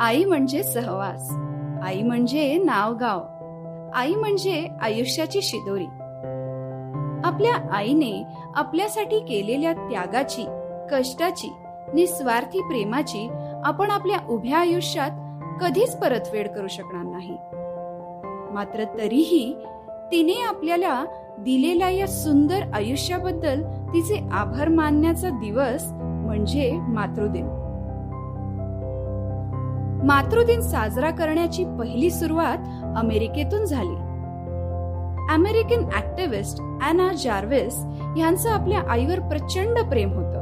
आई म्हणजे सहवास. आई म्हणजे नावगाव. आई म्हणजे आयुष्याची शिदोरी. आपल्या आईने आपल्यासाठी केलेल्या त्यागाची कष्टाची निस्वार्थी प्रेमाची आपण आपल्या उभ्या आयुष्यात कधीच परतफेड करू शकणार नाही. मात्र तरीही तिने आपल्याला दिलेल्या या सुंदर आयुष्याबद्दल तिचे आभार मानण्याचा दिवस म्हणजे मातृदिन. मातृदिन साजरा करण्याची पहिली सुरुवात अमेरिकेतून झाली. अमेरिकन ऍक्टिव्हिस्ट अॅना जार्विस यांचं आपल्या आईवर प्रचंड प्रेम होतं.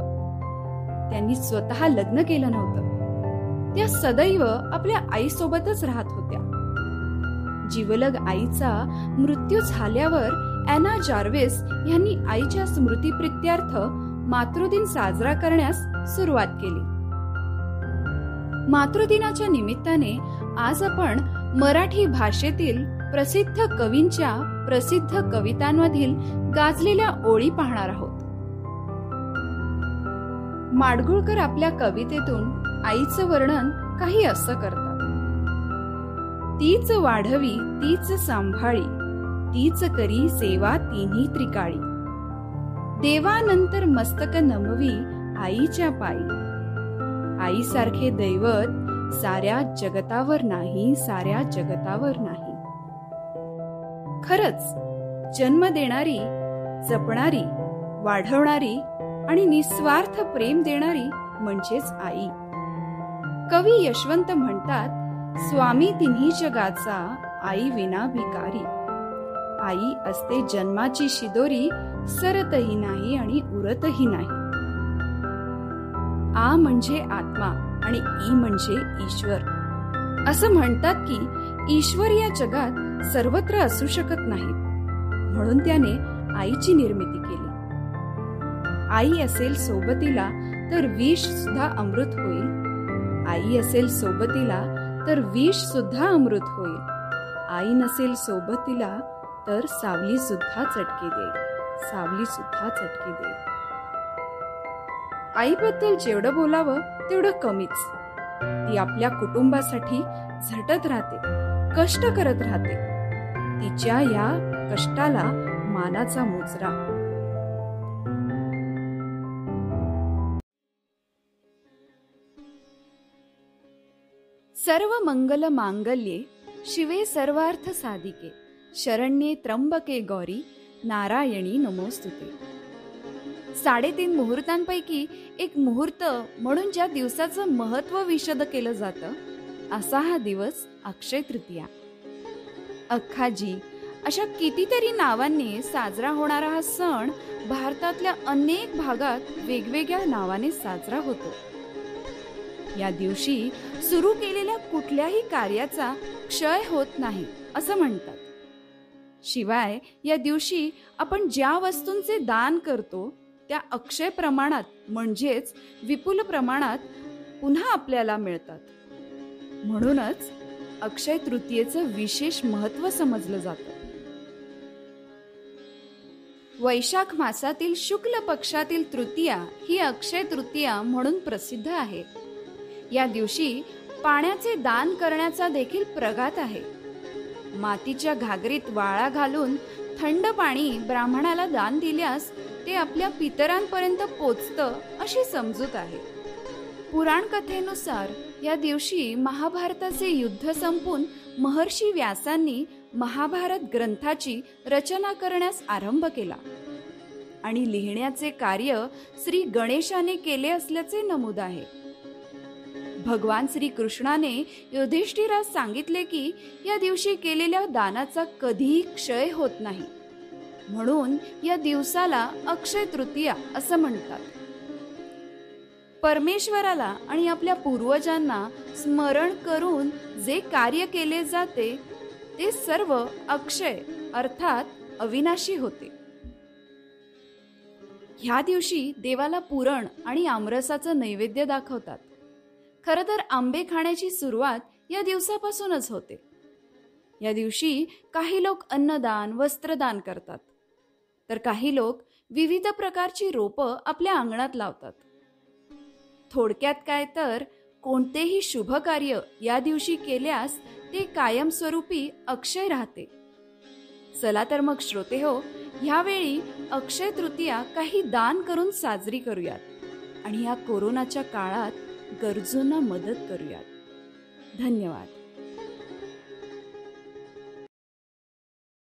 त्यांनी स्वतः लग्न केलं नव्हतं. त्या सदैव आपल्या आईसोबतच राहत होत्या. जीवलग आईचा मृत्यू झाल्यावर अॅना जार्विस यांनी आईच्या स्मृतीप्रित्यर्थ मातृदिन साजरा करण्यास सुरुवात केली. मातृदिनाच्या निमित्ताने आज आपण मराठी भाषेतील प्रसिद्ध कवींच्या प्रसिद्ध कवितांमधील गाजलेल्या ओळी पाहणार आहोत. माडगुळकर आपल्या कवितेतून आईचं वर्णन काही असं करतात. तीच वाढवी तीच सांभाळी तीच करी सेवा तिन्ही त्रिकाळी. देवानंतर मस्तक नमवी आईच्या पायी. आईसारखे दैवत साऱ्या जगतावर नाही साऱ्या जगतावर नाही. खरच जन्म देणारी जपणारी वाढवणारी आणि निस्वार्थ प्रेम देणारी म्हणजेच आई. कवी यशवंत म्हणतात स्वामी तिन्ही जगाचा आई विना भिकारी. आई असते जन्माची शिदोरी सरतही नाही आणि उरतही नाही. आ म्हणजे आत्मा आणि ई म्हणजे ईश्वर. असं म्हणतात की ईश्वर या जगात सर्वत्र असू शकत नाहीत. म्हणून त्याने आईची निर्मिती केली. आई असेल सोबतीला तर विष सुद्धा अमृत होईल. आई असेल सोबतीला तर विष सुद्धा अमृत होईल. आई नसेल सोबतीला तर सावली सुद्धा चटके देईल. सावली सुद्धा चटके देईल. आईबद्दल जेवढं बोलावं तेवढं कमीच. ती आपल्या कुटुंबासाठी झटत राहते कष्ट करत राहते. तिच्या या कष्टाला मानाचा मोजरा. सर्व मंगल मांगल्ये शिवे सर्वार्थ साधिके. शरण्ये त्र्यंबके गौरी नारायणी नमोस्तुते. साडेतीन मुहूर्तांपैकी एक मुहूर्त म्हणून ज्या दिवसाचं महत्त्व विशद केलं जातं असा हा दिवस अक्षय तृतीया. अख्खाजी अशा कितीतरी नावांनी साजरा होणारा हा सण भारतातल्या अनेक भागात वेगवेगळ्या नावाने साजरा होतो. या दिवशी सुरू केलेल्या कुठल्याही कार्याचा क्षय होत नाही असं म्हणतात. शिवाय या दिवशी आपण ज्या वस्तूंचे दान करतो त्या अक्षय प्रमाणात म्हणजेच विपुल प्रमाणात पुन्हा आपल्याला मिळतात. म्हणूनच अक्षय तृतीयेचं विशेष महत्त्व समजलं जातं. वैशाख मासातील शुक्ल पक्षातील तृतीया ही अक्षय तृतीया म्हणून प्रसिद्ध आहे. या दिवशी पाण्याचे दान करण्याचा देखील प्रघात आहे. मातीच्या घागरीत वाळा घालून थंड पाणी ब्राह्मणाला दान दिल्यास ते आपल्या पितरांपर्यंत पोचतं अशी समजूत आहे. पुराण कथेनुसार या दिवशी महाभारताचे युद्ध संपून महर्षी व्यासांनी महाभारत ग्रंथाची रचना करण्यास आरंभ केला. आणि लिहिण्याचे कार्य श्री गणेशाने केले असल्याचे नमूद आहे. भगवान श्री कृष्णाने युधिष्ठिरास सांगितले की या दिवशी केलेल्या दानाचा कधीही क्षय होत नाही. म्हणून या दिवसाला अक्षय तृतीया असं म्हणतात. परमेश्वराला आणि आपल्या पूर्वजांना स्मरण करून जे कार्य केले जाते ते सर्व अक्षय अर्थात अविनाशी होते. ह्या दिवशी देवाला पुरण आणि आमरसाचं नैवेद्य दाखवतात. खरं तर आंबे खाण्याची सुरुवात या दिवसापासूनच होते. या दिवशी काही लोक अन्नदान वस्त्रदान करतात. तर काही लोक विविध प्रकारची रोपं आपल्या अंगणात लावतात. थोडक्यात काय तर कोणतेही शुभ कार्य या दिवशी केल्यास ते कायमस्वरूपी अक्षय राहते. चला तर मग श्रोते हो ह्यावेळी अक्षय तृतीया काही दान करून साजरी करूयात आणि या कोरोनाच्या काळात गरजूंना मदत करूयात. धन्यवाद.